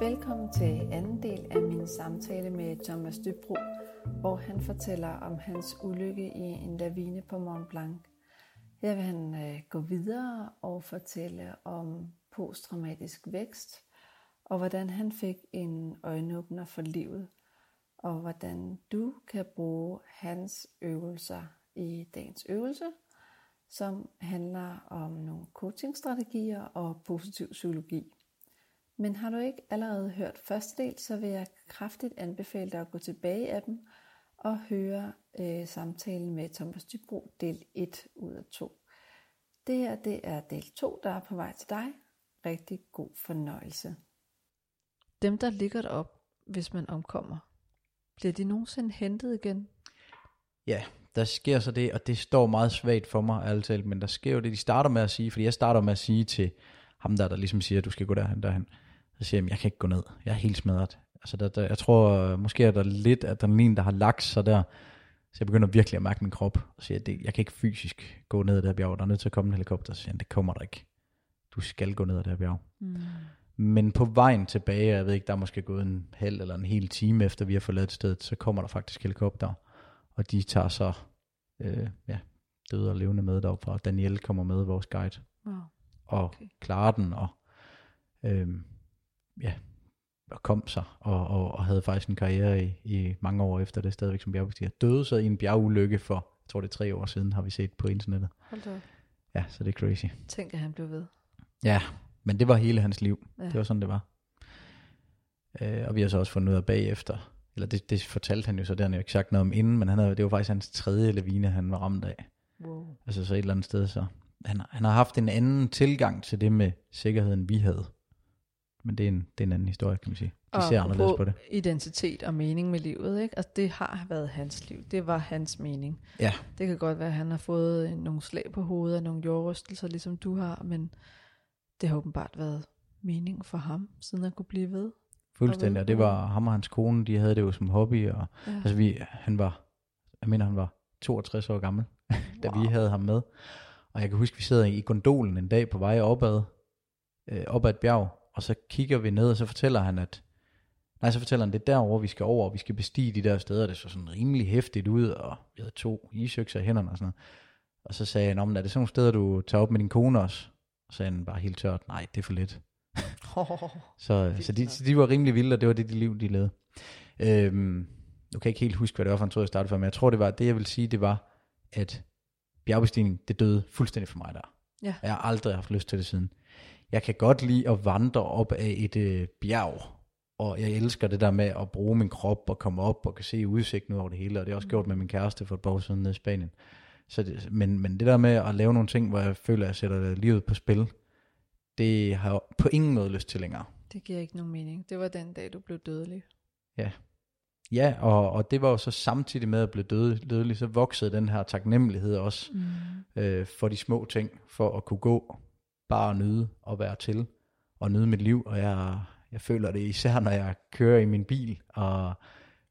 Velkommen til anden del af min samtale med Thomas Dybro, hvor han fortæller om hans ulykke i en lavine på Mont Blanc. Her vil han øh, gå videre og fortælle om posttraumatisk vækst, og hvordan han fik en øjenåbner for livet, og hvordan du kan bruge hans øvelser i dagens øvelse, som handler om nogle coachingstrategier og positiv psykologi. Men har du ikke allerede hørt første del, så vil jeg kraftigt anbefale dig at gå tilbage af dem og høre øh, samtalen med Thomas Dybro del 1 ud af 2. Det her det er del 2, der er på vej til dig. Rigtig god fornøjelse. Dem, der ligger derop, hvis man omkommer, bliver de nogensinde hentet igen? Ja, der sker så det, og det står meget svagt for mig, talt, men der sker jo det, de starter med at sige, fordi jeg starter med at sige til ham der, der ligesom siger, at du skal gå derhen, derhen. Så siger jeg, jeg kan ikke gå ned, jeg er helt smadret. Altså, der, der, jeg tror, måske er der lidt adrenalin, der har lagt sig der, så jeg begynder virkelig at mærke min krop, og siger, at det, jeg kan ikke fysisk gå ned ad det her bjerg, der er nødt til at komme en helikopter, så siger han, det kommer der ikke. Du skal gå ned ad det her bjerg. Mm. Men på vejen tilbage, jeg ved ikke, der er måske gået en halv eller en hel time efter vi har forladt stedet, så kommer der faktisk helikopter, og de tager så øh, ja, døde og levende med deroppe, og Daniel kommer med, vores guide, wow. Og okay. klarer den, og øh, ja, og kom sig, og, og, og havde faktisk en karriere i, i mange år efter det, stadigvæk som bjergbestiger. Døde så i en bjergulykke for, jeg tror det er tre år siden, har vi set på internettet. Hold da. Ja, så det er crazy. Tænk, at han blev ved. Ja, men det var hele hans liv. Ja. Det var sådan, det var. Øh, og vi har så også fundet ud af bagefter, eller det, det fortalte han jo så, det har han jo ikke sagt noget om inden, men han havde, det var faktisk hans tredje lavine, han var ramt af. Wow. Altså så et eller andet sted, så han, han har haft en anden tilgang til det med sikkerheden, vi havde. Men det er en, det er en anden historie, kan man sige. De og ser anderledes på det. identitet og mening med livet, ikke? Altså, det har været hans liv. Det var hans mening. Ja. Det kan godt være, at han har fået nogle slag på hovedet og nogle jordrystelser, ligesom du har, men det har åbenbart været mening for ham, siden han kunne blive ved. Fuldstændig, og det var ham og hans kone, de havde det jo som hobby, og ja. altså vi, han var, jeg mener han var 62 år gammel, da wow. vi havde ham med. Og jeg kan huske, vi sidder i gondolen en dag på vej opad, øh, op ad et bjerg, og så kigger vi ned, og så fortæller han, at Nej, så fortæller han, det er derover vi skal over, og vi skal bestige de der steder, det så sådan rimelig hæftigt ud, og vi havde to isøkser i hænderne og sådan noget. Og så sagde han, om er det sådan nogle steder, du tager op med din kone også? Og så sagde han bare helt tørt, nej, det er for lidt. Oh, så så de, de var rimelig vilde, og det var det, de liv, de levede. Øhm, nu kan jeg ikke helt huske, hvad det var, for han troede, jeg startede for, men jeg tror, det var, det jeg vil sige, det var, at bjergbestigning, det døde fuldstændig for mig der. Ja. Jeg har aldrig haft lyst til det siden. Jeg kan godt lide at vandre op af et øh, bjerg, og jeg elsker det der med at bruge min krop og komme op og kan se udsigten ud over det hele, og det har jeg også gjort med min kæreste for et par år siden nede i Spanien. Så det, men, men det der med at lave nogle ting, hvor jeg føler, at jeg sætter livet på spil, det har jeg på ingen måde lyst til længere. Det giver ikke nogen mening. Det var den dag, du blev dødelig. Ja. Ja, og, og det var jo så samtidig med at blive død, dødelig, så voksede den her taknemmelighed også mm. øh, for de små ting, for at kunne gå, bare at nyde og være til, og nyde mit liv, og jeg, jeg føler det især, når jeg kører i min bil, og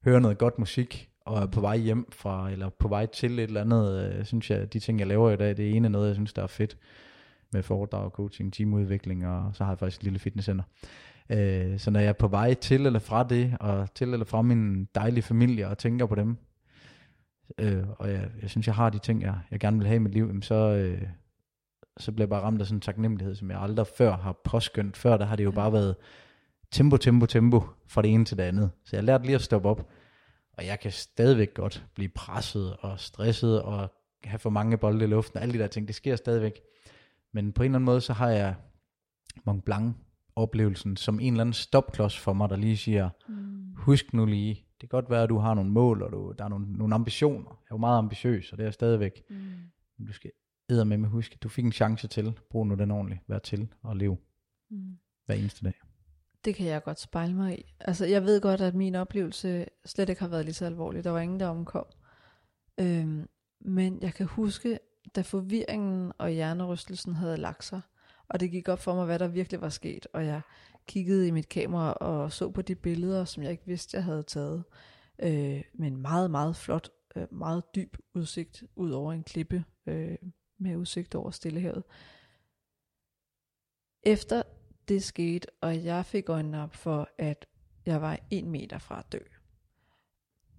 hører noget godt musik, og er på vej hjem fra, eller på vej til et eller andet, øh, synes jeg, de ting, jeg laver i dag, det ene er noget, jeg synes, der er fedt med foredrag, coaching, teamudvikling, og så har jeg faktisk et lille fitnesscenter. Øh, så når jeg er på vej til eller fra det, og til eller fra min dejlige familie, og tænker på dem, øh, og jeg, jeg synes, jeg har de ting, jeg, jeg gerne vil have i mit liv, så, øh, så bliver jeg bare ramt af sådan en taknemmelighed, som jeg aldrig før har påskyndt. Før der har det jo bare været tempo, tempo, tempo fra det ene til det andet. Så jeg lærte lige at stoppe op. Og jeg kan stadigvæk godt blive presset og stresset og have for mange bolde i luften. Alle de der ting, det sker stadigvæk. Men på en eller anden måde, så har jeg Mont Blanc oplevelsen som en eller anden stopklods for mig, der lige siger, mm. husk nu lige, det kan godt være, at du har nogle mål, og du, der er nogle, nogle ambitioner. Jeg er jo meget ambitiøs, og det er jeg stadigvæk. Mm. Men du skal æder med mig husk, at du fik en chance til, brug nu den ordentligt, vær til og leve mm. hver eneste dag. Det kan jeg godt spejle mig i. Altså, jeg ved godt, at min oplevelse slet ikke har været lige så alvorlig. Der var ingen, der omkom. Øhm, men jeg kan huske, da forvirringen og hjernerystelsen havde lagt sig, og det gik op for mig, hvad der virkelig var sket, og jeg kiggede i mit kamera og så på de billeder, som jeg ikke vidste, jeg havde taget, øh, med en meget, meget flot, øh, meget dyb udsigt ud over en klippe øh, med udsigt over Stillehavet. Efter det skete, og jeg fik øjnene op for, at jeg var en meter fra at dø.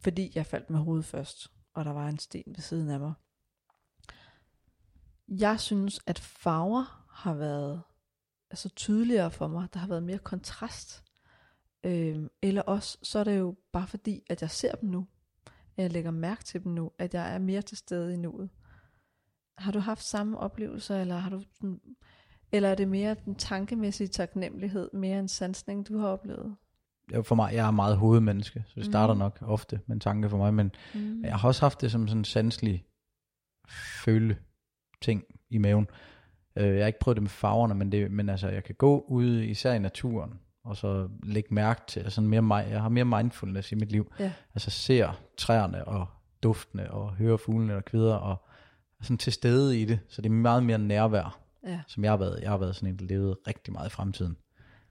Fordi jeg faldt med hovedet først, og der var en sten ved siden af mig. Jeg synes, at farver har været altså tydeligere for mig. Der har været mere kontrast. Øhm, eller også, så er det jo bare fordi, at jeg ser dem nu. At jeg lægger mærke til dem nu. At jeg er mere til stede i nuet. Har du haft samme oplevelser, eller har du sådan, eller er det mere den tankemæssige taknemmelighed, mere en sansning, du har oplevet? For mig, jeg er meget hovedmenneske, så det starter mm. nok ofte med en tanke for mig, men mm. jeg har også haft det som sådan en sanselig føle ting i maven. Øh, jeg har ikke prøvet det med farverne, men, det, men altså, jeg kan gå ud, især i naturen, og så lægge mærke til, sådan mere, jeg har mere mindfulness i mit liv. Ja. Altså ser træerne og duftene, og hører fuglene og kvider, og sådan til stede i det, så det er meget mere nærvær, Ja. som jeg har været. Jeg har været sådan en, der levede rigtig meget i fremtiden.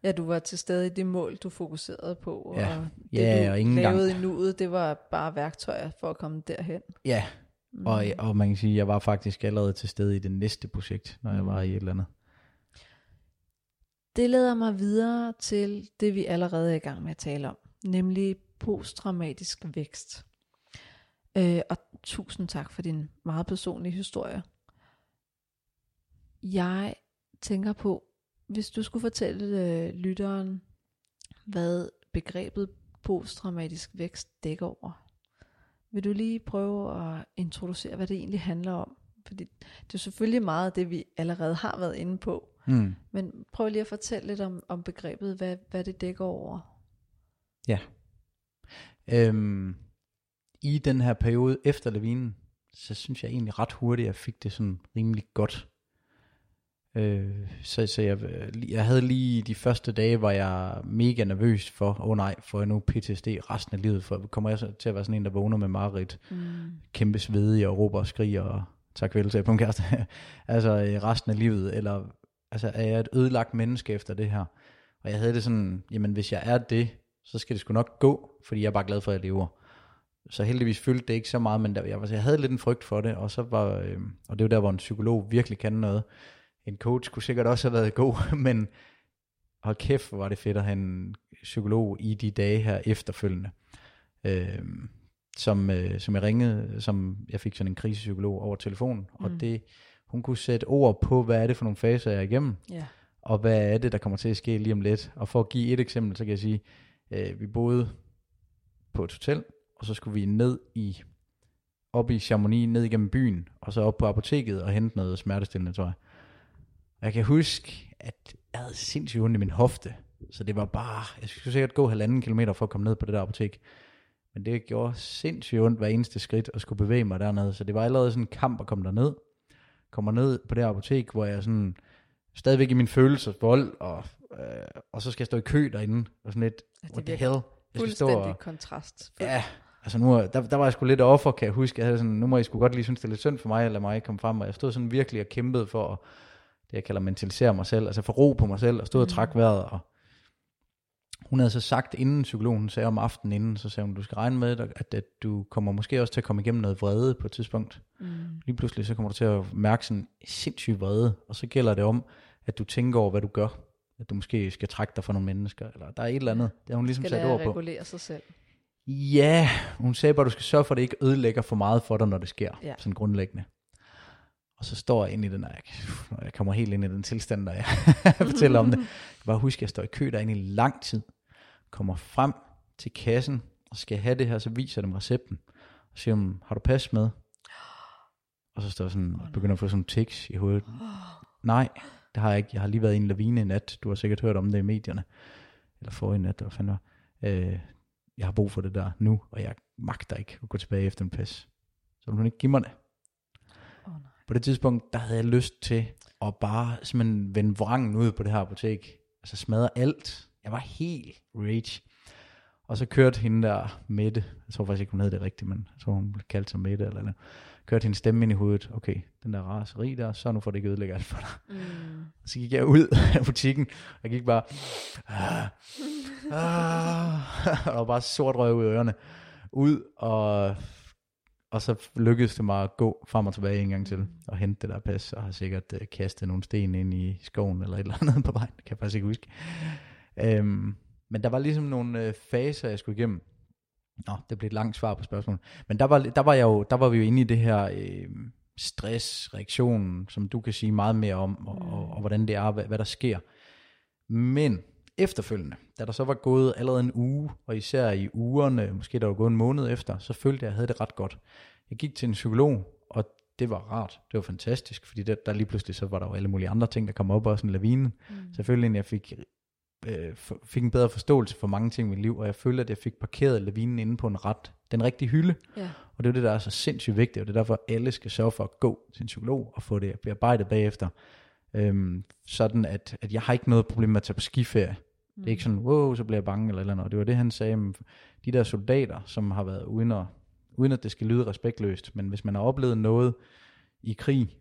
Ja, du var til stede i det mål, du fokuserede på, Ja. og det Ja, du og ingen lavede i nuet, det var bare værktøjer for at komme derhen. Ja, mm. og, og man kan sige, at jeg var faktisk allerede til stede i det næste projekt, når jeg var i et eller andet. Det leder mig videre til det, vi allerede er i gang med at tale om, nemlig posttraumatisk vækst. Øh, og tusind tak for din meget personlige historie. Jeg tænker på, hvis du skulle fortælle øh, lytteren, hvad begrebet posttraumatisk vækst dækker over. Vil du lige prøve at introducere, hvad det egentlig handler om? Fordi det er selvfølgelig meget det, vi allerede har været inde på. Mm. Men prøv lige at fortælle lidt om, om begrebet, hvad, hvad det dækker over. Ja. Øhm, I den her periode efter lavinen, så synes jeg egentlig ret hurtigt, at jeg fik det sådan rimelig godt. Øh, så så jeg, jeg havde lige de første dage, hvor jeg mega nervøs for, åh oh nej, får jeg nu PTSD resten af livet, for kommer jeg til at være sådan en, der vågner med mareridt, Mm. kæmpe svedig og råber og skriger og tager kvældelse på en kæreste, altså øh, resten af livet, eller altså er jeg et ødelagt menneske efter det her? Og jeg havde det sådan, jamen hvis jeg er det, så skal det sgu nok gå, fordi jeg er bare glad for, at jeg lever. Så heldigvis følte det ikke så meget, men der, jeg, jeg havde lidt en frygt for det, og så var, øh, og det var der, hvor en psykolog virkelig kan noget. En coach kunne sikkert også have været god, men hold kæft, hvor var det fedt at have en psykolog i de dage her efterfølgende. Øh, som, øh, som jeg ringede, som jeg fik sådan en krisepsykolog over telefon, mm. og det, hun kunne sætte ord på, hvad er det for nogle faser, jeg er igennem, Ja. og hvad er det, der kommer til at ske lige om lidt. Og for at give et eksempel, så kan jeg sige, øh, vi boede på et hotel, og så skulle vi ned i, op i Chamonix, ned igennem byen, og så op på apoteket og hente noget smertestillende, tror jeg. Og jeg kan huske, at jeg havde sindssygt ondt i min hofte, så det var bare, jeg skulle sikkert gå halvanden kilometer for at komme ned på det der apotek. Men det gjorde sindssygt ondt hver eneste skridt at skulle bevæge mig dernede, så det var allerede sådan en kamp at komme derned. Kommer ned på det her apotek, hvor jeg sådan stadigvæk i min følelsesvold, og, øh, og så skal jeg stå i kø derinde, og sådan lidt, what the hell? Jeg skal stå Fuldstændig og, kontrast. ja, altså nu, er- der, der var jeg sgu lidt offer, kan jeg huske. Jeg havde sådan, nu må I sgu godt lige synes, det er lidt synd for mig, eller mig komme frem, og jeg stod sådan virkelig og kæmpede for at, det jeg kalder mentalisere mig selv, altså få ro på mig selv, og stod og træk vejret, og hun havde så sagt, inden psykologen sagde om aftenen inden, så sagde hun, du skal regne med, at, at du kommer måske også til at komme igennem noget vrede på et tidspunkt. Mm. Lige pludselig så kommer du til at mærke sådan sindssyg vrede, og så gælder det om, at du tænker over, hvad du gør. At du måske skal trække dig fra nogle mennesker, eller der er et eller andet. Det har hun ligesom sat ord på. regulere sig selv. Ja, hun sagde bare, at du skal sørge for, at det ikke ødelægger for meget for dig, når det sker. Ja. Sådan grundlæggende. Og så står jeg ind i den, og jeg, når jeg kommer helt ind i den tilstand, der jeg fortæller om det. Jeg kan bare huske, at jeg står i kø derinde i lang tid. Kommer frem til kassen, og skal have det her, så viser jeg dem recepten. Og siger, hun, har du pas med? Og så står jeg sådan, og begynder at få sådan tics i hovedet. Nej, det har jeg ikke. Jeg har lige været i en lavine i nat. Du har sikkert hørt om det i medierne. Eller forrige nat, eller hvad fanden var. Øh, jeg har brug for det der nu, og jeg magter ikke at gå tilbage efter en pas. Så vil hun ikke give mig det. På det tidspunkt, der havde jeg lyst til at bare simpelthen vende vrangen ud på det her apotek. Altså smadre alt. Jeg var helt rage. Og så kørte hende der, Mette, jeg tror faktisk ikke, hun hed det rigtigt, men jeg tror, hun blev kaldt som Mette eller noget. Kørte hendes stemme ind i hovedet. Okay, den der raseri der, så nu får det ikke ødelægge alt for dig. Mm. Så gik jeg ud af butikken, og jeg gik bare, ah, ah, og der var bare sort røg ud af ørerne, ud, og, og så lykkedes det mig at gå frem og tilbage en gang til, og hente det der pas, og har sikkert øh, kastet nogle sten ind i skoven, eller et eller andet på vejen, kan jeg faktisk ikke huske. Øhm, men der var ligesom nogle øh, faser, jeg skulle igennem. Nå, det blev et langt svar på spørgsmålet. Men der var, der var, jeg jo, der var vi jo inde i det her øh, stress, reaktionen, som du kan sige meget mere om, og, og, og hvordan det er, hvad, hvad der sker. Men efterfølgende, da der så var gået allerede en uge, og især i ugerne, måske der var gået en måned efter, så følte jeg, at jeg havde det ret godt. Jeg gik til en psykolog, og det var rart. Det var fantastisk, fordi der, der lige pludselig så var der jo alle mulige andre ting, der kom op, også en lavine. Mm. Selvfølgelig, jeg fik, øh, fik en bedre forståelse for mange ting i mit liv, og jeg følte, at jeg fik parkeret lavinen inde på en ret, den rigtige hylde. Ja. Og det er det, der er så sindssygt vigtigt, og det er derfor, alle skal sørge for at gå til en psykolog og få det bearbejdet bagefter. Øhm, sådan at, at jeg har ikke noget problem med at tage på skiferie. Mm. Det er ikke sådan, wow, så bliver jeg bange eller eller andet. Og det var det, han sagde, med de der soldater, som har været uden at, uden at det skal lyde respektløst, men hvis man har oplevet noget i krig,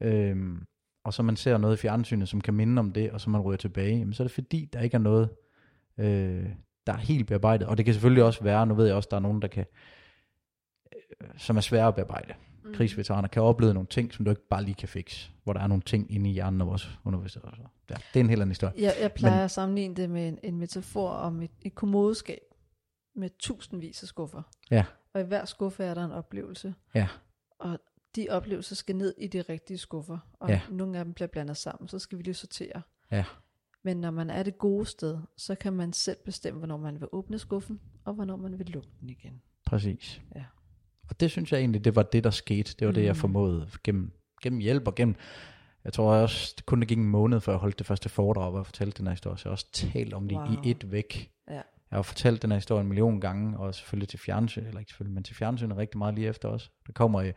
øhm, og så man ser noget i fjernsynet, som kan minde om det, og så man ryger tilbage, jamen, så er det fordi, der ikke er noget, øh, der er helt bearbejdet. Og det kan selvfølgelig også være, nu ved jeg også, der er nogen, der kan, øh, som er svære at bearbejde. Mm. Krigsveteraner kan opleve nogle ting, som du ikke bare lige kan fikse, hvor der er nogle ting inde i hjernen og vores underbevidsthed. og så. Ja, det er en helt anden historie. Jeg, jeg plejer Men, at sammenligne det med en, en metafor om et, et kommodeskab med tusindvis af skuffer. Ja. Og i hver skuffe er der en oplevelse. Ja. Og de oplevelser skal ned i de rigtige skuffer. Og Ja. nogle af dem bliver blandet sammen, så skal vi lige sortere. Ja. Men når man er det gode sted, så kan man selv bestemme, hvornår man vil åbne skuffen, og hvornår man vil lukke den igen. Præcis. Ja. Og det synes jeg egentlig, det var det, der skete. Det var mm. det, jeg formåede gennem, gennem hjælp og gennem... Jeg tror også, det kun det gik en måned, før jeg holdt det første foredrag, og fortalte den her historie. Så jeg har også talt om det Wow. i et væk. Ja. Jeg har fortalt den her historie en million gange, og selvfølgelig til fjernsyn, eller ikke selvfølgelig, men til fjernsynet rigtig meget lige efter også. Der kommer, øh,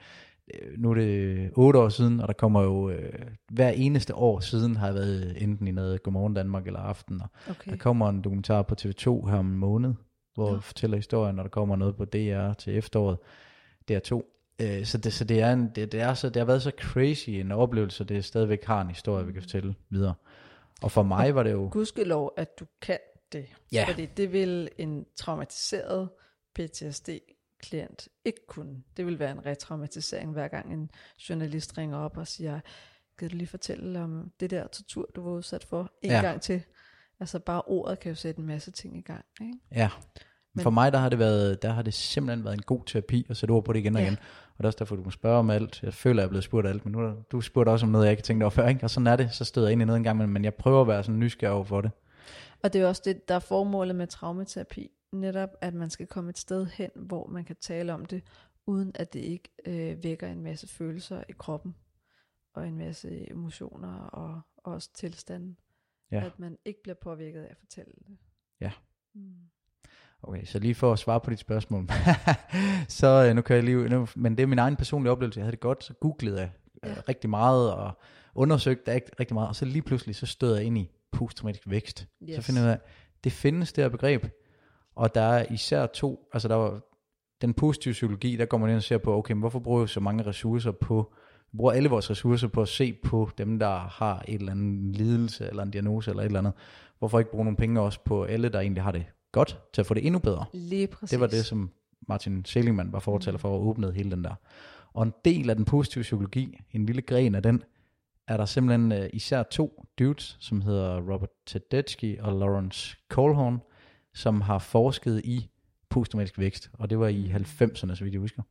nu er det otte år siden, og der kommer jo, øh, hver eneste år siden har jeg været enten i noget Godmorgen Danmark eller Aften, og Okay. der kommer en dokumentar på TV2 her om en måned, hvor jeg fortæller historien, og der kommer noget på DR til efteråret, DR2. Øh, så det, så det, er en, det, det, er så, det har været så crazy en oplevelse, det stadigvæk har en historie, vi kan fortælle videre. Og for mig var det jo... Gudskelov, at du kan det. Ja. Fordi det vil en traumatiseret PTSD-klient ikke kunne. Det vil være en retraumatisering, hver gang en journalist ringer op og siger, kan du lige fortælle om det der tortur, du var udsat for en Ja. gang til? Altså bare ordet kan jo sætte en masse ting i gang. Ikke? Ja. Men- For mig, der har, det været, der har det simpelthen været en god terapi at sætte ord på det igen og Ja. igen. Og det er også derfor, du må spørge om alt. Jeg føler, jeg er blevet spurgt alt, men nu er du spurgte også om noget, jeg ikke tænkte over før. Ikke? Og sådan er det, så støder jeg ind i noget en gang, men jeg prøver at være sådan nysgerrig over for det. Og det er også det, der er formålet med traumaterapi. Netop, at man skal komme et sted hen, hvor man kan tale om det, uden at det ikke øh, vækker en masse følelser i kroppen, og en masse emotioner, og også tilstanden. Ja. At man ikke bliver påvirket af at fortælle det. Ja. Mm. Okay, så lige for at svare på dit spørgsmål. så øh, nu kan jeg lige, nu, men det er min egen personlige oplevelse. Jeg havde det godt, så googlede jeg øh, Ja. rigtig meget og undersøgte ikke rigtig meget. Og så lige pludselig, så støder jeg ind i posttraumatisk vækst. Yes. Så finder jeg ud af, det findes det her begreb. Og der er især to, altså der var den positive psykologi, der går man ind og ser på, okay, men hvorfor bruger vi så mange ressourcer på, vi bruger alle vores ressourcer på at se på dem, der har et eller andet lidelse, eller en diagnose, eller et eller andet. Hvorfor ikke bruge nogle penge også på alle, der egentlig har det godt, til at få det endnu bedre? Lige præcis. Det var det, som Martin Seligman var fortaler for at åbne hele den der. Og en del af den positive psykologi, en lille gren af den, er der simpelthen uh, især to dudes, som hedder Robert Tedeschi og Lawrence Colhorn, som har forsket i posttraumatisk vækst, og det var i 90'erne, så vidt jeg husker.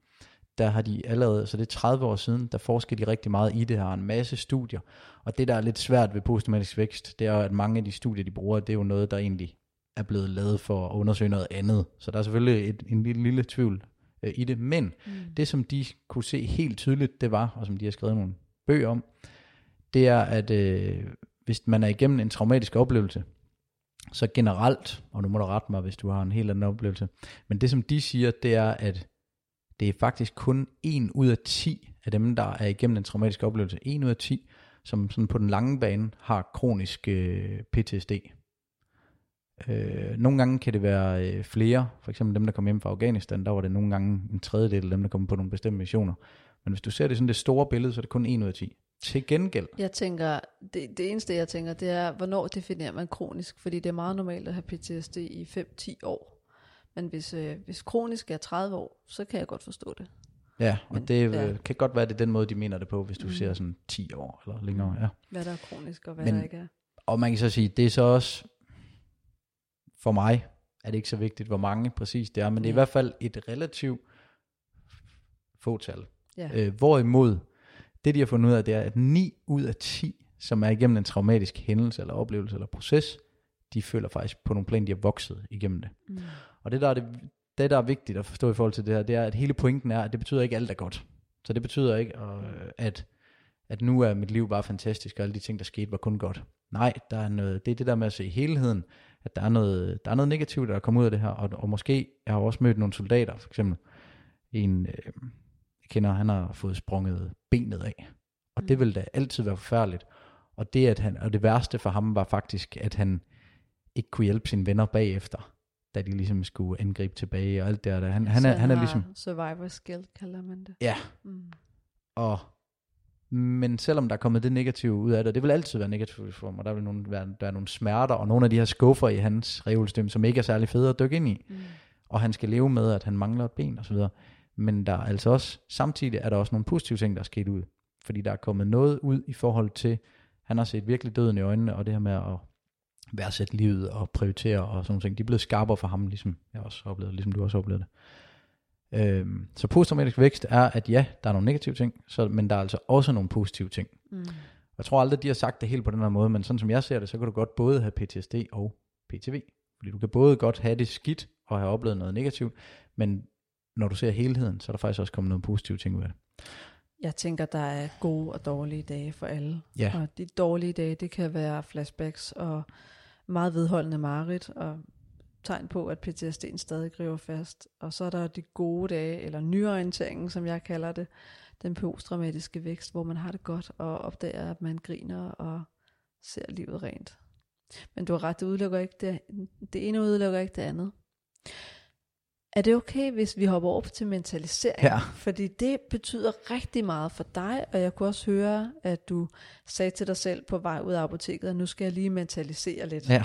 Der har de allerede, så det er 30 år siden, der forskede de rigtig meget i det her, en masse studier. Og det, der er lidt svært ved posttraumatisk vækst, det er, at mange af de studier, de bruger, det er jo noget, der egentlig er blevet lavet for at undersøge noget andet. Så der er selvfølgelig et, en lille, lille tvivl øh, i det. Men mm. det, som de kunne se helt tydeligt, det var, og som de har skrevet nogle bøger om, det er, at øh, hvis man er igennem en traumatisk oplevelse, så generelt, og nu må du rette mig, hvis du har en helt anden oplevelse, men det som de siger, det er, at det er faktisk kun 1 ud af 10 af dem, der er igennem en traumatisk oplevelse, 1 ud af 10, som sådan på den lange bane har kronisk øh, PTSD. Øh, nogle gange kan det være øh, flere, for eksempel dem, der kom hjem fra Afghanistan, der var det nogle gange en tredjedel af dem, der kom på nogle bestemte missioner. Men hvis du ser det sådan det store billede, så er det kun 1 ud af 10. Til gengæld, Jeg tænker, det, det eneste jeg tænker, det er, hvornår definerer man kronisk? Fordi det er meget normalt at have PTSD i 5-10 år. Men hvis, øh, hvis kronisk er 30 år, så kan jeg godt forstå det. Ja, og Men- det ja. ja. kan godt være, det er den måde, de mener det på, hvis du mm. ser sådan 10 år eller længere. Ja. Hvad der er kronisk, og hvad Men- der ikke er. Og man kan så sige, det er så også, for mig er det ikke så vigtigt, hvor mange præcis det er, men det er i hvert fald et relativt fåtal. Ja. Øh, hvorimod, det de har fundet ud af, det er, at 9 ud af 10, som er igennem en traumatisk hændelse eller oplevelse eller proces, de føler faktisk på nogle plan, de har vokset igennem det. Mm. Og det der, er det, det, der er vigtigt at forstå i forhold til det her, det er, at hele pointen er, at det betyder ikke, at alt er godt. Så det betyder ikke, øh, at, at nu er mit liv bare fantastisk, og alle de ting, der skete, var kun godt. Nej, der er noget, det er det der med at se helheden, at der er noget, der er noget negativt, der er kommet ud af det her, og, og måske, jeg har også mødt nogle soldater, for eksempel, en, øh, jeg kender, han har fået sprunget benet af, og det Mm. vil da altid være forfærdeligt, og det, at han, og det værste for ham var faktisk, at han ikke kunne hjælpe sine venner bagefter, da de ligesom skulle angribe tilbage og alt det der. Han, han, er, han er har ligesom, Survivor skill, kalder man det. ja, Mm. og men selvom der er kommet det negative ud af det, og det vil altid være negativt for mig, der vil nogle, være, der er nogle smerter, og nogle af de her skuffer i hans revolstem, som ikke er særlig fede at dykke ind i, Mm. og han skal leve med, at han mangler et ben og så videre. Men der er altså også, samtidig er der også nogle positive ting, der er sket ud. Fordi der er kommet noget ud i forhold til, han har set virkelig døden i øjnene, og det her med at værdsætte livet og prioritere og sådan nogle ting, de er blevet skarpere for ham, ligesom jeg også oplevede, ligesom du også oplevede det. Øhm, så posttraumatisk vækst er, at ja, der er nogle negative ting, så, men der er altså også nogle positive ting. Mm. Jeg tror aldrig, de har sagt det helt på den her måde, men sådan som jeg ser det, så kan du godt både have PTSD og PTV. Fordi du kan både godt have det skidt og have oplevet noget negativt, men når du ser helheden, så er der faktisk også kommet noget positive ting ud af det. Jeg tænker, der er gode og dårlige dage for alle. Ja, Og de dårlige dage, det kan være flashbacks og meget vedholdende mareridt og tegn på, at PTSD'en stadig griber fast. Og så er der de gode dage, eller nyorienteringen, som jeg kalder det, den posttraumatiske vækst, hvor man har det godt og opdager, at man griner og ser livet rent. Men du har ret, det udelukker ikke det, det ene udelukker ikke det andet. Er det okay, hvis vi hopper over til mentalisering? Ja. Fordi det betyder rigtig meget for dig, og jeg kunne også høre, at du sagde til dig selv på vej ud af apoteket, at nu skal jeg lige mentalisere lidt. ja.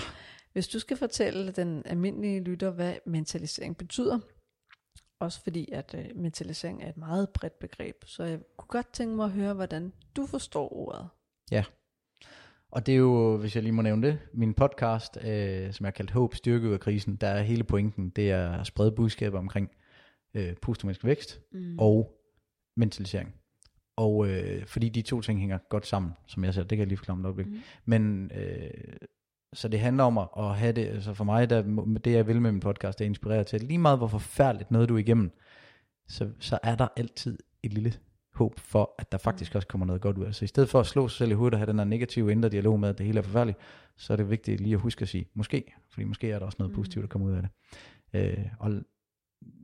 Hvis du skal fortælle den almindelige lytter, hvad mentalisering betyder, også fordi at øh, mentalisering er et meget bredt begreb, så jeg kunne godt tænke mig at høre, hvordan du forstår ordet. Og det er jo, hvis jeg lige må nævne det, min podcast, øh, som jeg har kaldt Håb, Styrke ud af krisen, der er hele pointen, det er at sprede budskaber omkring øh, posttraumatisk vækst Mm. og mentalisering. Og øh, fordi de to ting hænger godt sammen, som jeg ser, det kan jeg lige forklare om et øjeblik. Mm. Men øh, så det handler om at, have det, altså for mig, der, det jeg vil med min podcast, det er inspireret til, lige meget hvor forfærdeligt noget du er igennem, så, så er der altid et lille håb for, at der faktisk også kommer noget godt ud. Så i stedet for at slå sig selv i hovedet og have den her negative indre dialog med, at det hele er forfærdeligt, så er det vigtigt lige at huske at sige, måske, fordi måske er der også noget Mm. positivt, der kommer ud af det. Øh, og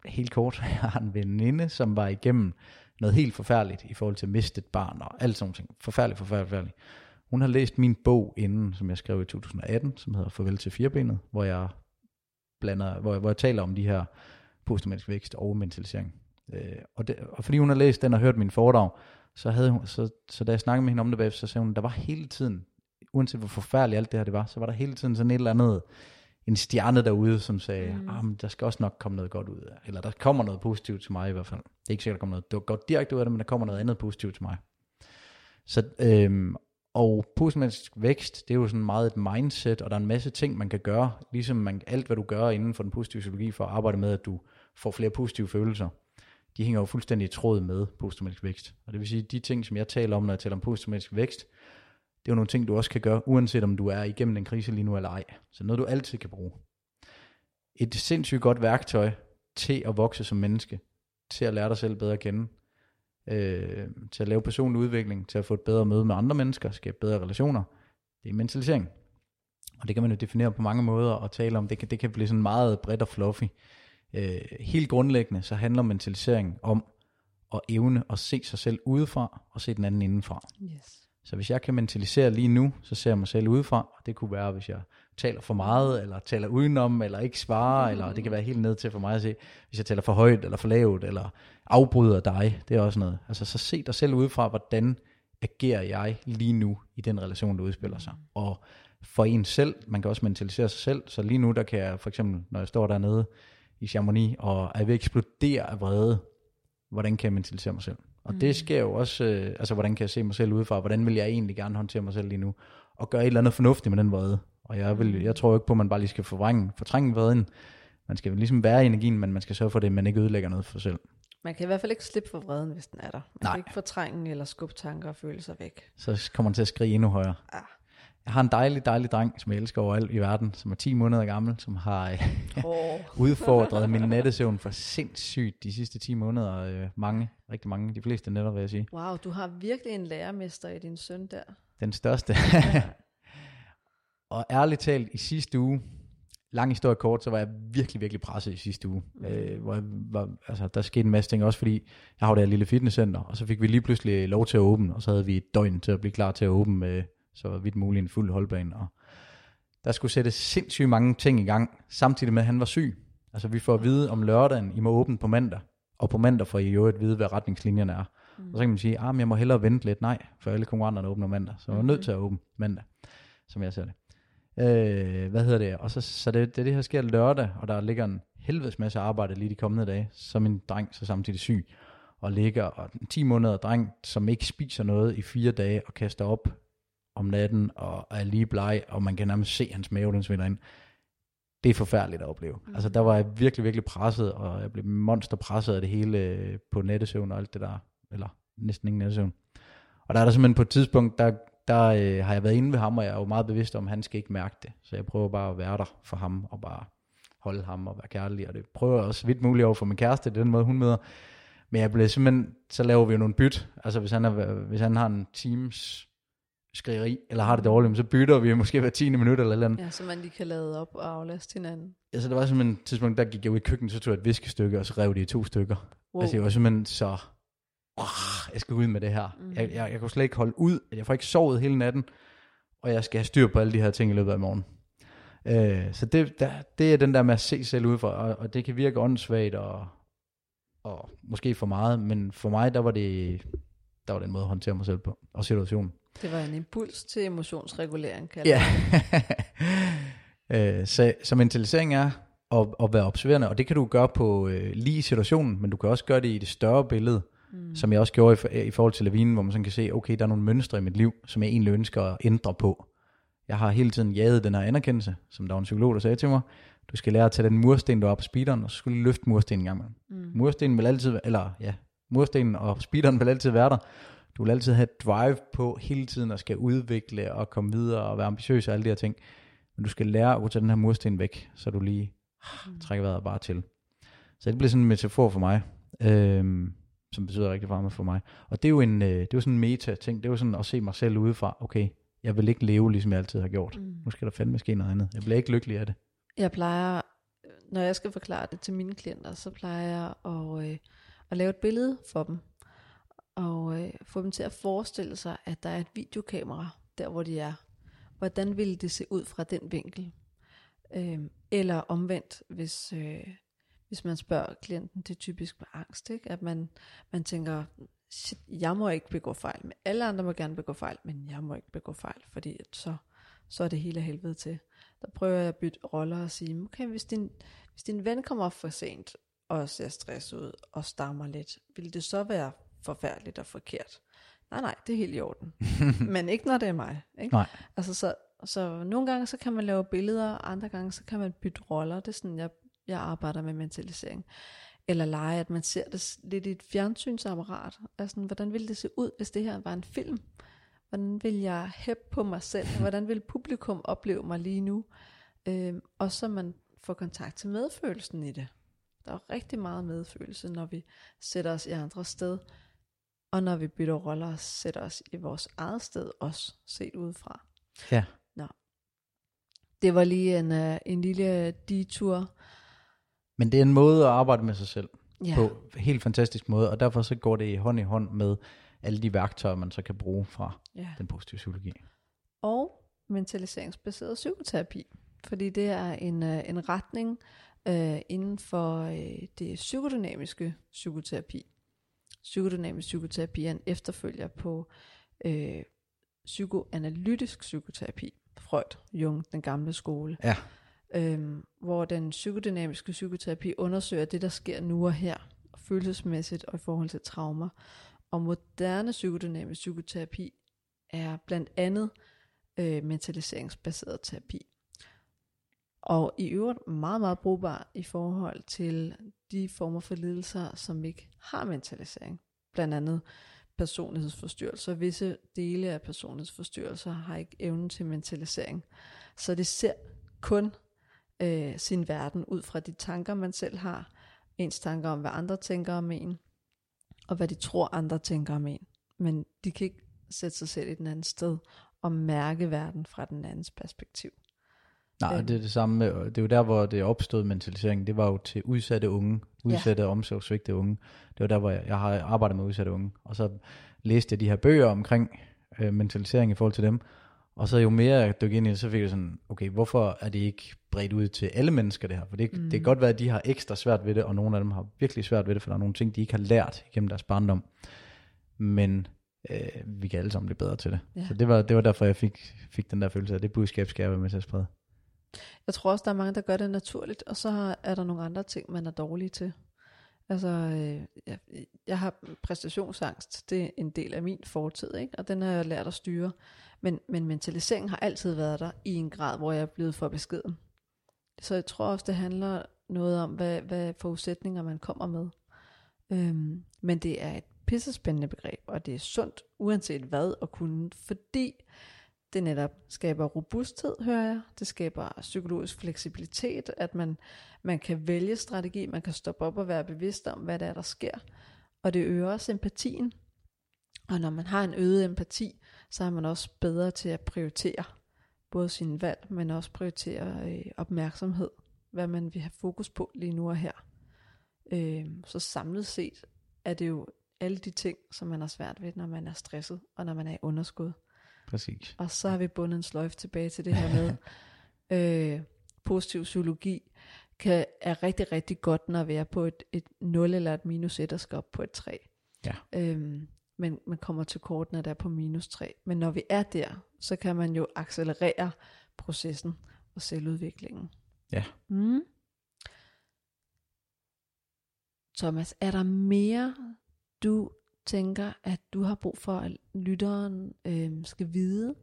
helt kort, jeg har en veninde, som var igennem noget helt forfærdeligt i forhold til at miste et barn og alt sådan ting. Forfærdeligt, forfærdeligt, forfærdeligt. Hun har læst min bog inden, som jeg skrev i 2018, som hedder Farvel til firebenet, hvor jeg blander, hvor jeg, hvor jeg taler om de her posttraumatisk vækst og mentalisering. Øh, og, det, og fordi hun har læst den og hørt min foredrag, så, havde hun, så, så da jeg snakkede med hende om det bagefter, så sagde hun, der var hele tiden, uanset hvor forfærdeligt alt det her det var, så var der hele tiden sådan et eller andet, en stjerne derude, som sagde, Mm. mm. ah, men der skal også nok komme noget godt ud af, eller der kommer noget positivt til mig i hvert fald. Det er ikke sikkert, der kommer noget godt direkte ud af det, men der kommer noget andet positivt til mig. Så, øhm, og posttraumatisk vækst, det er jo sådan meget et mindset, og der er en masse ting, man kan gøre, ligesom man, alt, hvad du gør inden for den positive psykologi, for at arbejde med, at du får flere positive følelser, de hænger jo fuldstændig i tråd med posttraumatisk vækst. Og det vil sige, de ting, som jeg taler om, når jeg taler om posttraumatisk vækst, det er jo nogle ting, du også kan gøre, uanset om du er igennem en krise lige nu eller ej. Så noget, du altid kan bruge. Et sindssygt godt værktøj til at vokse som menneske, til at lære dig selv bedre at kende, øh, til at lave personlig udvikling, til at få et bedre møde med andre mennesker, skabe bedre relationer, det er mentalisering. Og det kan man jo definere på mange måder og tale om. Det kan, det kan blive sådan meget bredt og fluffy. Øh, helt grundlæggende så handler mentalisering om at evne at se sig selv udefra og se den anden indenfra. Yes. Så hvis jeg kan mentalisere lige nu, så ser jeg mig selv udefra, og det kunne være, hvis jeg taler for meget, eller taler udenom, eller ikke svarer, eller det kan være helt ned til for mig at se, hvis jeg taler for højt, eller for lavt, eller afbryder dig, det er også noget. Altså så se dig selv udefra, hvordan agerer jeg lige nu i den relation, der udspiller sig. Og for en selv, man kan også mentalisere sig selv, så lige nu, der kan jeg for eksempel, når jeg står dernede i Chamonix, og er ved at eksplodere af vrede, hvordan kan jeg mentalisere mig selv? Og mm. det sker jo også, øh, altså hvordan kan jeg se mig selv udefra, hvordan vil jeg egentlig gerne håndtere mig selv lige nu, og gøre et eller andet fornuftigt med den vrede. Og jeg, vil, jeg tror ikke på, at man bare lige skal forvrænge, fortrænge vreden. Man skal ligesom være i energien, men man skal sørge for det, at man ikke ødelægger noget for sig selv. Man kan i hvert fald ikke slippe for vreden, hvis den er der. Man Nej. kan ikke fortrænge eller skubbe tanker og følelser væk. Så kommer man til at skrige endnu højere. Ja. Jeg har en dejlig, dejlig dreng, som jeg elsker overalt i verden, som er 10 måneder gammel, som har oh. udfordret min nattesøvn for sindssygt de sidste 10 måneder. Øh, mange, rigtig mange, de fleste netter, vil jeg sige. Wow, du har virkelig en lærermester i din søn der. Den største. og ærligt talt, i sidste uge, lang historie kort, så var jeg virkelig, virkelig presset i sidste uge. Mm. Øh, hvor jeg var, altså, der skete en masse ting, også fordi jeg har det her lille fitnesscenter, og så fik vi lige pludselig lov til at åbne, og så havde vi et døgn til at blive klar til at åbne med så vidt muligt en fuld holdbane. Og der skulle sættes sindssygt mange ting i gang, samtidig med, at han var syg. Altså vi får at vide om lørdagen, I må åbne på mandag, og på mandag får I jo at vide, hvad retningslinjerne er. Mm. Og så kan man sige, ah, men jeg må hellere vente lidt. Nej, for alle konkurrenterne åbner mandag, så jeg er nødt til at åbne mandag, som jeg ser det. Øh, hvad hedder det? Og så, så det, det, det her sker lørdag, og der ligger en helvedes masse arbejde lige de kommende dage, så min dreng så samtidig syg, og ligger og 10 måneder dreng, som ikke spiser noget i fire dage, og kaster op om natten, og er lige bleg, og man kan nærmest se hans mave, den svinder ind. Det er forfærdeligt at opleve. Mm. Altså der var jeg virkelig, virkelig presset, og jeg blev monster presset af det hele øh, på nattesøvn og alt det der, eller næsten ingen nattesøvn. Og der er der simpelthen på et tidspunkt, der, der øh, har jeg været inde ved ham, og jeg er jo meget bevidst om, at han skal ikke mærke det. Så jeg prøver bare at være der for ham, og bare holde ham og være kærlig, og det prøver jeg også vidt muligt over for min kæreste, det er den måde, hun møder. Men jeg blev simpelthen, så laver vi jo nogle byt. Altså hvis han, er, hvis han har en teams skrigeri, eller har det dårligt, så bytter vi måske hver 10 minut eller eller andet. Ja, så man lige kan lade op og aflaste hinanden. Ja, så der var simpelthen et tidspunkt, der gik jeg ud i køkkenet, så tog jeg et viskestykke, og så rev det i to stykker. Wow. Altså jeg var simpelthen så, oh, jeg skal ud med det her. Mm. Jeg, jeg, jeg kunne slet ikke holde ud, jeg får ikke sovet hele natten, og jeg skal have styr på alle de her ting i løbet af morgen. Øh, så det, der, det er den der med at se selv udefra, og, og det kan virke åndssvagt, og, og måske for meget, men for mig, der var det, der var den måde at håndtere mig selv på, og situationen. Det var en impuls til emotionsregulering, kan Ja. øh, så, så mentalisering er at, at være observerende, og det kan du gøre på øh, lige situationen, men du kan også gøre det i det større billede, mm. som jeg også gjorde i, i forhold til lavinen, hvor man sådan kan se, okay, der er nogle mønstre i mit liv, som jeg egentlig ønsker at ændre på. Jeg har hele tiden jaget den her anerkendelse, som der var en psykolog, der sagde til mig, du skal lære at tage den mursten, du har på speederen, og så skulle du løfte murstenen en gang med. Mm. Murstenen vil altid, eller ja, murstenen og speederen vil altid være der, du vil altid have et drive på hele tiden og skal udvikle og komme videre og være ambitiøs og alle de her ting. Men du skal lære at gå tage den her mursten væk, så du lige mm. trækker vejret bare til. Så det bliver sådan en metafor for mig, øhm, som betyder rigtig meget for mig. Og det er jo, en, øh, det er jo sådan en meta-ting. Det er jo sådan at se mig selv udefra. Okay, jeg vil ikke leve, ligesom jeg altid har gjort. Mm. Nu skal der fandme ske noget andet. Jeg bliver ikke lykkelig af det. Jeg plejer, når jeg skal forklare det til mine klienter, så plejer jeg at, øh, at lave et billede for dem og øh, få dem til at forestille sig, at der er et videokamera der, hvor de er. Hvordan ville det se ud fra den vinkel? Øh, eller omvendt, hvis, øh, hvis man spørger klienten, det er typisk med angst, ikke? at man, man tænker, shit, jeg må ikke begå fejl, men alle andre må gerne begå fejl, men jeg må ikke begå fejl, fordi så, så er det hele helvede til. Der prøver jeg at bytte roller og sige, okay, hvis din, hvis din ven kommer for sent, og ser stresset ud, og stammer lidt, vil det så være forfærdeligt og forkert. Nej, nej, det er helt i orden. Men ikke når det er mig. Ikke? Nej. Altså, så, så nogle gange så kan man lave billeder, andre gange så kan man bytte roller. Det er sådan, jeg, jeg arbejder med mentalisering. Eller lege, at man ser det lidt i et fjernsynsapparat. Altså, hvordan ville det se ud, hvis det her var en film? Hvordan vil jeg hæppe på mig selv? Hvordan vil publikum opleve mig lige nu? Øhm, og så man får kontakt til medfølelsen i det. Der er rigtig meget medfølelse, når vi sætter os i andre sted. Og når vi bytter roller og sætter os i vores eget sted også, set udefra. Ja. Nå. Det var lige en, uh, en lille detur. Men det er en måde at arbejde med sig selv ja. på. Helt fantastisk måde, og derfor så går det hånd i hånd med alle de værktøjer, man så kan bruge fra ja. den positive psykologi. Og mentaliseringsbaseret psykoterapi, fordi det er en, uh, en retning uh, inden for uh, det psykodynamiske psykoterapi psykodynamisk psykoterapi er en efterfølger på øh, psykoanalytisk psykoterapi. Freud, Jung, den gamle skole. Ja. Øhm, hvor den psykodynamiske psykoterapi undersøger det, der sker nu og her, følelsesmæssigt og i forhold til traumer. Og moderne psykodynamisk psykoterapi er blandt andet øh, mentaliseringsbaseret terapi. Og i øvrigt meget, meget brugbar i forhold til de former for lidelser, som ikke har mentalisering. Blandt andet personlighedsforstyrrelser. Visse dele af personlighedsforstyrrelser har ikke evnen til mentalisering. Så det ser kun øh, sin verden ud fra de tanker, man selv har. Ens tanker om, hvad andre tænker om en, og hvad de tror, andre tænker om en. Men de kan ikke sætte sig selv i den anden sted og mærke verden fra den andens perspektiv. Nej, det er det samme. Med, det er jo der, hvor det opstod mentalisering. Det var jo til udsatte unge, udsatte ja. omsorgsvigtige unge. Det var der, hvor jeg, jeg har arbejdet med udsatte unge. Og så læste jeg de her bøger omkring øh, mentalisering i forhold til dem. Og så jo mere jeg dykker ind i det, så fik jeg sådan, okay, hvorfor er det ikke bredt ud til alle mennesker det her? For det, mm. det kan godt være, at de har ekstra svært ved det, og nogle af dem har virkelig svært ved det, for der er nogle ting, de ikke har lært gennem deres barndom. Men øh, vi kan alle sammen blive bedre til det. Ja. Så det var, det var derfor, jeg fik, fik den der følelse af, det budskab skal jeg være med til at sprede. Jeg tror også, der er mange, der gør det naturligt, og så er der nogle andre ting, man er dårlig til. Altså, øh, jeg, jeg har præstationsangst, det er en del af min fortid, ikke? og den har jeg lært at styre. Men, men mentaliseringen har altid været der i en grad, hvor jeg er blevet for beskeden. Så jeg tror også, det handler noget om, hvad, hvad forudsætninger man kommer med. Øhm, men det er et pissespændende begreb, og det er sundt, uanset hvad, at kunne, fordi det netop skaber robusthed, hører jeg. Det skaber psykologisk fleksibilitet, at man, man kan vælge strategi, man kan stoppe op og være bevidst om, hvad det er, der sker. Og det øger også empatien. Og når man har en øget empati, så er man også bedre til at prioritere både sin valg, men også prioritere øh, opmærksomhed, hvad man vil have fokus på lige nu og her. Øh, så samlet set er det jo alle de ting, som man har svært ved, når man er stresset, og når man er i underskud. Præcis. Og så har vi bundet en sløjf tilbage til det her med, øh, positiv psykologi kan, er rigtig, rigtig godt, når vi er på et, et 0 eller et minus 1 og skal op på et 3. Ja. Øhm, men man kommer til kort, når der er på minus 3. Men når vi er der, så kan man jo accelerere processen og selvudviklingen. Ja. Mm. Thomas, er der mere, du tænker, at du har brug for, at lytteren øh, skal vide,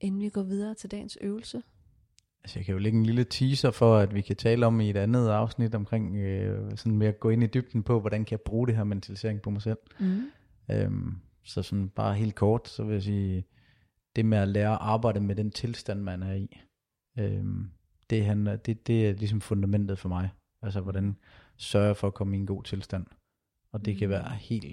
inden vi går videre til dagens øvelse? Altså jeg kan jo lægge en lille teaser for, at vi kan tale om i et andet afsnit omkring, øh, sådan med at gå ind i dybden på, hvordan kan jeg bruge det her mentalisering på mig selv. Mm. Øhm, så sådan bare helt kort, så vil jeg sige, det med at lære at arbejde med den tilstand, man er i, øhm, det, handler, det, det er ligesom fundamentet for mig. Altså hvordan sørge for at komme i en god tilstand. Og det mm. kan være helt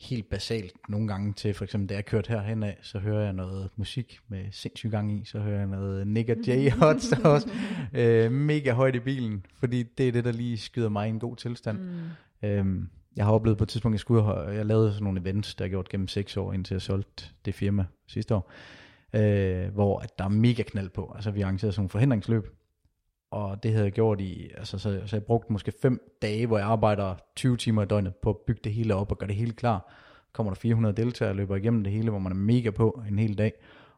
helt basalt nogle gange til, for eksempel da jeg kørte herhen af, så hører jeg noget musik med sindssyg gang i, så hører jeg noget Nick og Jay Hot Sauce, øh, mega højt i bilen, fordi det er det, der lige skyder mig i en god tilstand. Mm. Øhm, jeg har oplevet på et tidspunkt, jeg skulle jeg lavede sådan nogle events, der jeg gjort gennem seks år, indtil jeg solgte det firma sidste år, øh, hvor at der er mega knald på. Altså vi arrangerede sådan nogle forhindringsløb, og det havde jeg gjort i, altså så, så jeg brugte måske fem dage, hvor jeg arbejder 20 timer i døgnet på at bygge det hele op og gøre det hele klar. Kommer der 400 deltagere og løber igennem det hele, hvor man er mega på en hel dag,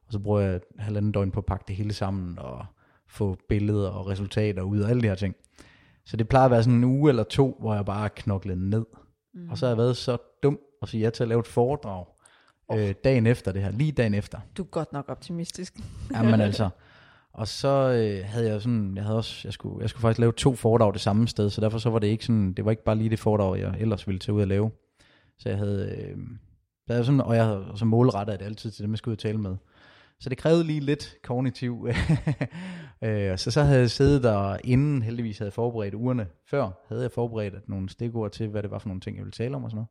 og så bruger jeg halvanden døgn på at pakke det hele sammen og få billeder og resultater ud af alle de her ting. Så det plejer at være sådan en uge eller to, hvor jeg bare knoklet ned. Mm. Og så har jeg været så dum at sige ja til at lave et foredrag oh. øh, dagen efter det her, lige dagen efter. Du er godt nok optimistisk. Jamen altså, Og så øh, havde jeg sådan, jeg havde også, jeg skulle, jeg skulle faktisk lave to foredrag det samme sted, så derfor så var det ikke sådan, det var ikke bare lige det foredrag, jeg ellers ville tage ud og lave. Så jeg havde, øh, der sådan, og jeg havde så målrettet det altid til dem, jeg skulle ud og tale med. Så det krævede lige lidt kognitiv. øh, så så havde jeg siddet der inden, heldigvis havde forberedt ugerne før, havde jeg forberedt nogle stikord til, hvad det var for nogle ting, jeg ville tale om og sådan noget.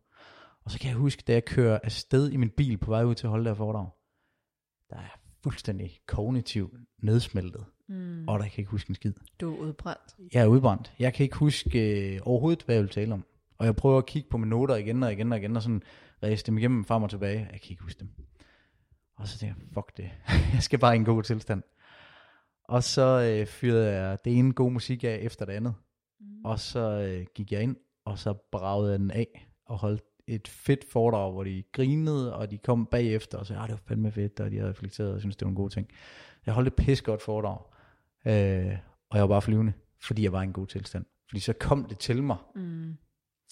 Og så kan jeg huske, da jeg kører afsted i min bil på vej ud til at holde der foredrag, der er fuldstændig kognitiv nedsmeltet, mm. og der kan ikke huske en skid. Du er udbrændt. Jeg er udbrændt. Jeg kan ikke huske øh, overhovedet, hvad jeg vil tale om. Og jeg prøver at kigge på mine noter igen og igen og igen, og sådan ræse dem igennem frem og tilbage. Jeg kan ikke huske dem. Og så tænker jeg, fuck det. jeg skal bare i en god tilstand. Og så øh, fyrede jeg det ene gode musik af efter det andet. Mm. Og så øh, gik jeg ind, og så bragede jeg den af og holdt et fedt foredrag, hvor de grinede, og de kom bagefter og sagde, at ah, det var fandme fedt, og de havde reflekteret og synes det var en god ting. Jeg holdt et pis godt foredrag, øh, og jeg var bare flyvende, fordi jeg var i en god tilstand. Fordi så kom det til mig. Mm.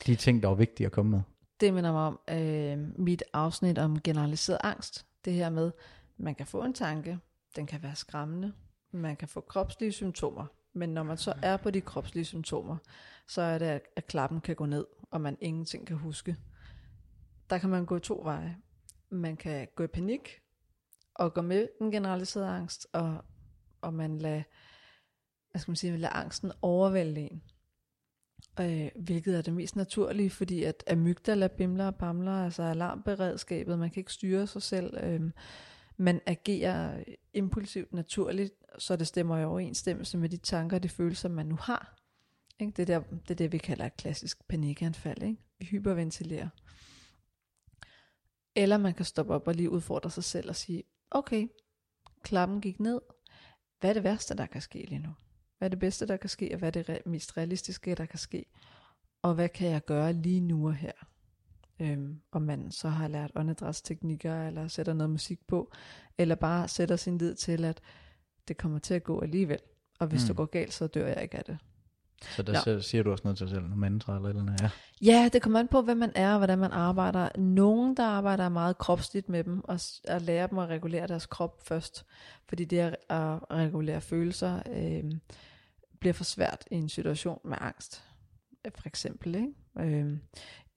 De ting, der var vigtige at komme med. Det minder mig om øh, mit afsnit om generaliseret angst. Det her med, man kan få en tanke, den kan være skræmmende, man kan få kropslige symptomer, men når man så er på de kropslige symptomer, så er det, at, at klappen kan gå ned, og man ingenting kan huske. Der kan man gå to veje. Man kan gå i panik, og gå med den generaliserede angst, og, og man lader, hvad skal man sige, lader angsten overvælde en. Øh, hvilket er det mest naturlige, fordi at amygdala bimler og bamler, altså alarmberedskabet, man kan ikke styre sig selv. Øh, man agerer impulsivt naturligt, så det stemmer i overensstemmelse med de tanker og de følelser, man nu har. Ikke? Det, er der, det er det, vi kalder et klassisk panikanfald. Ikke? Vi hyperventilerer. Eller man kan stoppe op og lige udfordre sig selv og sige, okay, klappen gik ned. Hvad er det værste, der kan ske lige nu? Hvad er det bedste, der kan ske, og hvad er det mest realistiske, der kan ske? Og hvad kan jeg gøre lige nu og her? Øhm, om man så har lært åndedrætsteknikker, eller sætter noget musik på, eller bare sætter sin lid til, at det kommer til at gå alligevel. Og hvis mm. det går galt, så dør jeg ikke af det. Så der ja. siger du også noget til dig selv, mantra eller eller andet, ja. Ja, det kommer an på, hvem man er og hvordan man arbejder. Nogen, der arbejder meget kropsligt med dem, og at lære dem at regulere deres krop først. Fordi det at, at regulere følelser øh, bliver for svært i en situation med angst. For eksempel, ikke? Øh,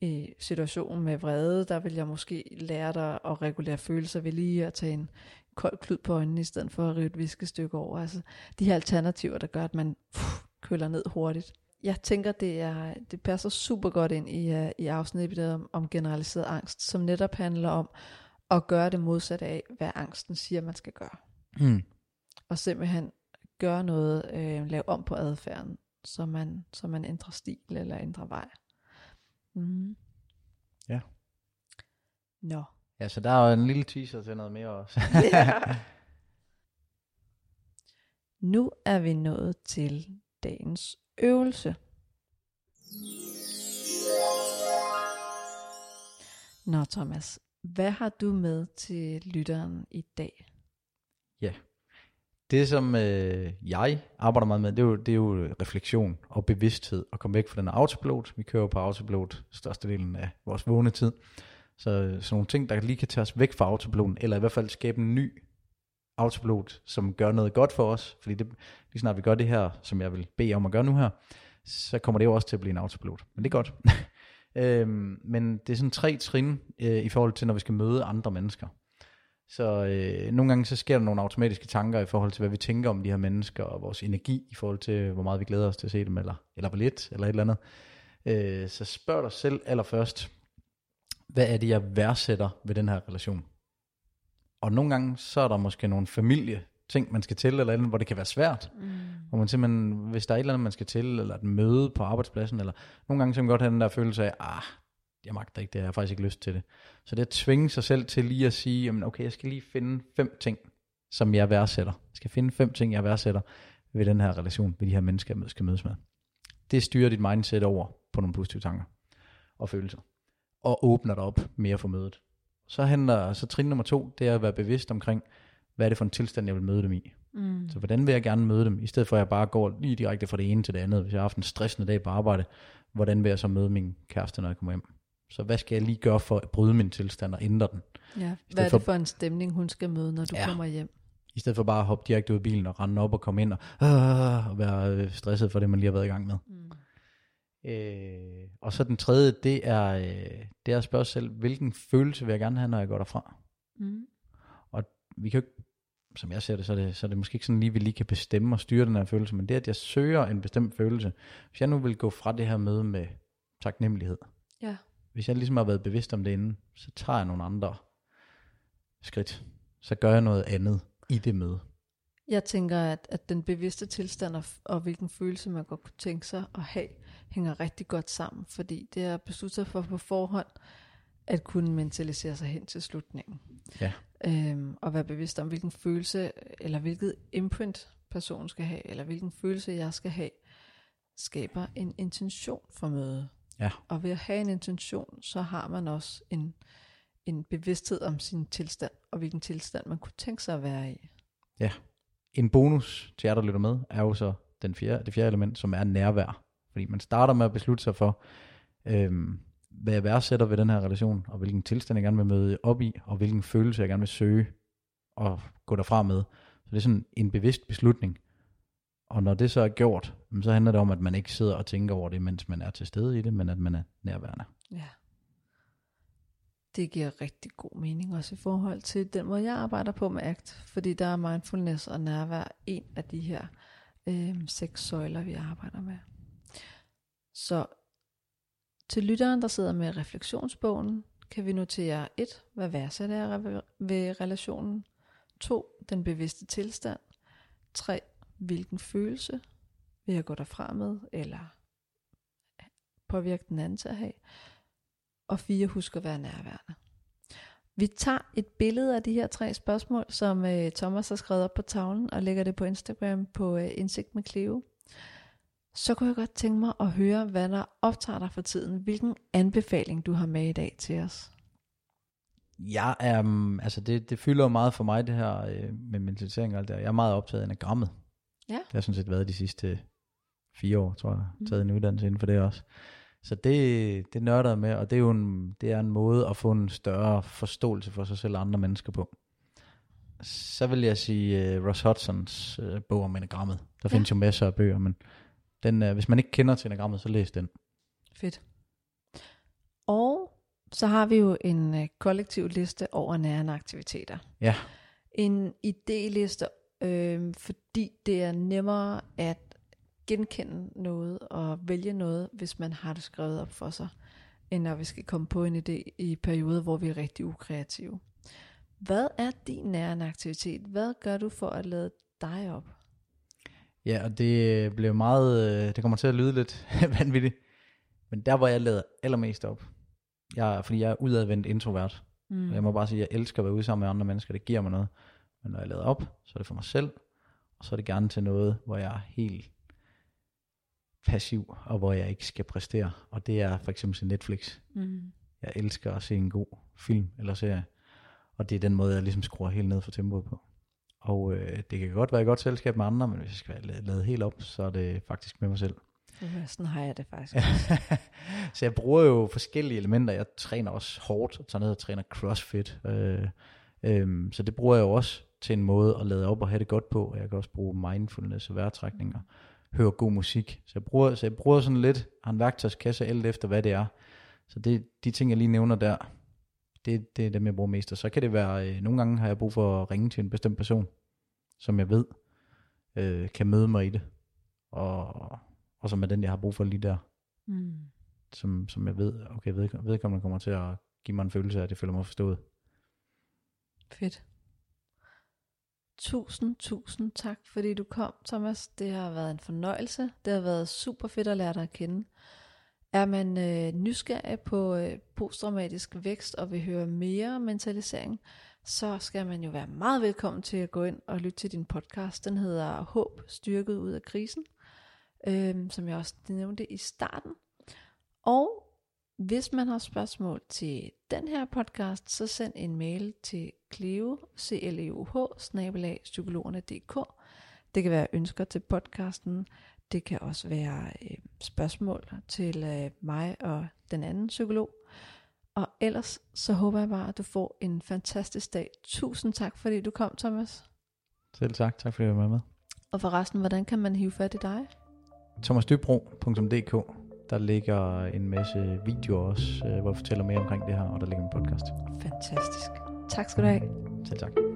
i situationen med vrede, der vil jeg måske lære dig at regulere følelser ved lige at tage en kold klud på øjnene, i stedet for at rive et viskestykke over. Altså de her alternativer, der gør, at man pff, køler ned hurtigt. Jeg tænker, det, er, det passer super godt ind i, uh, i afsnittet om, om generaliseret angst, som netop handler om at gøre det modsatte af, hvad angsten siger, man skal gøre. Mm. Og simpelthen gøre noget, øh, lave om på adfærden, så man, så man ændrer stil eller ændrer vej. Mm. Ja. Nå. Ja, så der er jo en lille teaser til noget mere også. ja. Nu er vi nået til dagens øvelse. Nå Thomas, hvad har du med til lytteren i dag? Ja, det som øh, jeg arbejder meget med, det er, jo, det er jo refleksion og bevidsthed, og komme væk fra den autopilot. Vi kører på autopilot størstedelen af vores vågne tid. Så øh, sådan nogle ting, der lige kan tage os væk fra autopiloten, eller i hvert fald skabe en ny autopilot, som gør noget godt for os, fordi det, lige snart vi gør det her, som jeg vil bede om at gøre nu her, så kommer det jo også til at blive en autopilot. Men det er godt. øhm, men det er sådan tre trin øh, i forhold til, når vi skal møde andre mennesker. Så øh, nogle gange så sker der nogle automatiske tanker i forhold til, hvad vi tænker om de her mennesker, og vores energi i forhold til, hvor meget vi glæder os til at se dem, eller, eller hvor lidt, eller et eller andet. Øh, så spørg dig selv allerførst, hvad er det, jeg værdsætter ved den her relation? Og nogle gange, så er der måske nogle familie ting, man skal til, eller andet, hvor det kan være svært. Mm. Hvor man simpelthen, hvis der er et eller andet, man skal til, eller et møde på arbejdspladsen, eller nogle gange så kan man godt have den der følelse af, ah, jeg magter ikke det, jeg har faktisk ikke lyst til det. Så det at tvinge sig selv til lige at sige, jamen okay, jeg skal lige finde fem ting, som jeg værdsætter. Jeg skal finde fem ting, jeg værdsætter ved den her relation, ved de her mennesker, jeg skal mødes med. Det styrer dit mindset over på nogle positive tanker og følelser. Og åbner dig op mere for mødet. Så handler, så trin nummer to, det er at være bevidst omkring, hvad er det for en tilstand, jeg vil møde dem i. Mm. Så hvordan vil jeg gerne møde dem, i stedet for at jeg bare går lige direkte fra det ene til det andet. Hvis jeg har haft en stressende dag på arbejde, hvordan vil jeg så møde min kæreste, når jeg kommer hjem? Så hvad skal jeg lige gøre for at bryde min tilstand og ændre den? Ja, hvad er det for en stemning, hun skal møde, når du ja. kommer hjem? I stedet for bare at hoppe direkte ud af bilen og rende op og komme ind og, øh, og være øh, stresset for det, man lige har været i gang med. Mm. Øh, og så den tredje, det er, øh, det er at spørge selv, hvilken følelse vil jeg gerne have, når jeg går derfra? Mm. Og vi kan jo ikke, som jeg ser det, så er det, så er det måske ikke sådan lige, vi lige kan bestemme og styre den her følelse, men det at jeg søger en bestemt følelse. Hvis jeg nu vil gå fra det her møde med taknemmelighed, ja. hvis jeg ligesom har været bevidst om det inden, så tager jeg nogle andre skridt. Så gør jeg noget andet i det møde. Jeg tænker, at, at den bevidste tilstand og, og hvilken følelse man godt kunne tænke sig at have, hænger rigtig godt sammen, fordi det er besluttet sig for på forhånd at kunne mentalisere sig hen til slutningen. Ja. Øhm, og være bevidst om, hvilken følelse, eller hvilket imprint personen skal have, eller hvilken følelse jeg skal have, skaber en intention for mødet. Ja. Og ved at have en intention, så har man også en, en bevidsthed om sin tilstand, og hvilken tilstand man kunne tænke sig at være i. Ja. En bonus til jer, der lytter med, er jo så den fjerde, det fjerde element, som er nærvær. Fordi man starter med at beslutte sig for, øhm, hvad jeg værdsætter ved den her relation, og hvilken tilstand jeg gerne vil møde op i, og hvilken følelse jeg gerne vil søge og gå derfra med. Så det er sådan en bevidst beslutning. Og når det så er gjort, så handler det om, at man ikke sidder og tænker over det, mens man er til stede i det, men at man er nærværende. Ja. Det giver rigtig god mening også i forhold til den måde, jeg arbejder på med ACT, fordi der er mindfulness og nærvær en af de her øh, seks søjler, vi arbejder med. Så til lytteren, der sidder med refleksionsbogen, kan vi notere 1. Hvad værdsat er ved relationen? 2. Den bevidste tilstand. 3. Hvilken følelse vil jeg gå derfra med, eller påvirke den anden til at have? Og 4. Husk at være nærværende. Vi tager et billede af de her tre spørgsmål, som øh, Thomas har skrevet op på tavlen, og lægger det på Instagram på øh, Indsigt med Cleo så kunne jeg godt tænke mig at høre, hvad der optager dig for tiden. Hvilken anbefaling du har med i dag til os? Jeg er, um, altså det, det fylder jo meget for mig det her øh, med mentalisering og alt det Jeg er meget optaget af enagrammet. Ja. Det har sådan set været de sidste fire år, tror jeg, mm. taget en uddannelse inden for det også. Så det, det nørder jeg med, og det er jo en, det er en måde at få en større forståelse for sig selv og andre mennesker på. Så vil jeg sige uh, Ross Hudsons uh, bog om enagrammet. Der ja. findes jo masser af bøger, men den, øh, hvis man ikke kender tenagrammet, så læs den. Fedt. Og så har vi jo en øh, kollektiv liste over nærende aktiviteter. Ja. En idéliste, øh, fordi det er nemmere at genkende noget og vælge noget, hvis man har det skrevet op for sig, end når vi skal komme på en idé i perioder, hvor vi er rigtig ukreative. Hvad er din nærende aktivitet? Hvad gør du for at lade dig op? Ja, og det blev meget, øh, det kommer til at lyde lidt vanvittigt, men der hvor jeg lavede allermest op, jeg, fordi jeg er udadvendt introvert, mm. og jeg må bare sige, at jeg elsker at være ude sammen med andre mennesker, det giver mig noget, men når jeg lader op, så er det for mig selv, og så er det gerne til noget, hvor jeg er helt passiv, og hvor jeg ikke skal præstere, og det er for eksempel til Netflix. Mm. Jeg elsker at se en god film eller serie, og det er den måde, jeg ligesom skruer helt ned for tempoet på. Og øh, det kan godt være et godt selskab med andre, men hvis jeg skal være lavet helt op, så er det faktisk med mig selv. Ja, sådan har jeg det faktisk så jeg bruger jo forskellige elementer. Jeg træner også hårdt, og tager ned og træner crossfit. Øh, øh, så det bruger jeg jo også til en måde at lade op og have det godt på. Jeg kan også bruge mindfulness og vejrtrækninger. Høre god musik. Så jeg bruger, så jeg bruger sådan lidt, har en værktøjskasse alt efter hvad det er. Så det, de ting jeg lige nævner der, det, det er dem, jeg bruger mest. Og så kan det være, øh, nogle gange har jeg brug for at ringe til en bestemt person, som jeg ved, øh, kan møde mig i det. Og, og som er den, jeg har brug for lige der. Mm. Som, som jeg ved, okay, ved, vedkommende kommer til at give mig en følelse af, at det føler mig forstået. Fedt. Tusind, tusind tak, fordi du kom, Thomas. Det har været en fornøjelse. Det har været super fedt at lære dig at kende. Er man øh, nysgerrig på øh, posttraumatisk vækst og vil høre mere om mentalisering, så skal man jo være meget velkommen til at gå ind og lytte til din podcast. Den hedder Håb styrket ud af krisen, øh, som jeg også nævnte i starten. Og hvis man har spørgsmål til den her podcast, så send en mail til cleo, c l e -H, psykologerne.dk. Det kan være ønsker til podcasten, det kan også være øh, spørgsmål til øh, mig og den anden psykolog. Og ellers så håber jeg bare, at du får en fantastisk dag. Tusind tak, fordi du kom, Thomas. Selv tak. Tak fordi du var med. Og forresten, hvordan kan man hive fat i dig? thomasdybro.dk Der ligger en masse videoer også, øh, hvor jeg fortæller mere omkring det her, og der ligger en podcast. Fantastisk. Tak skal du have. Selv tak.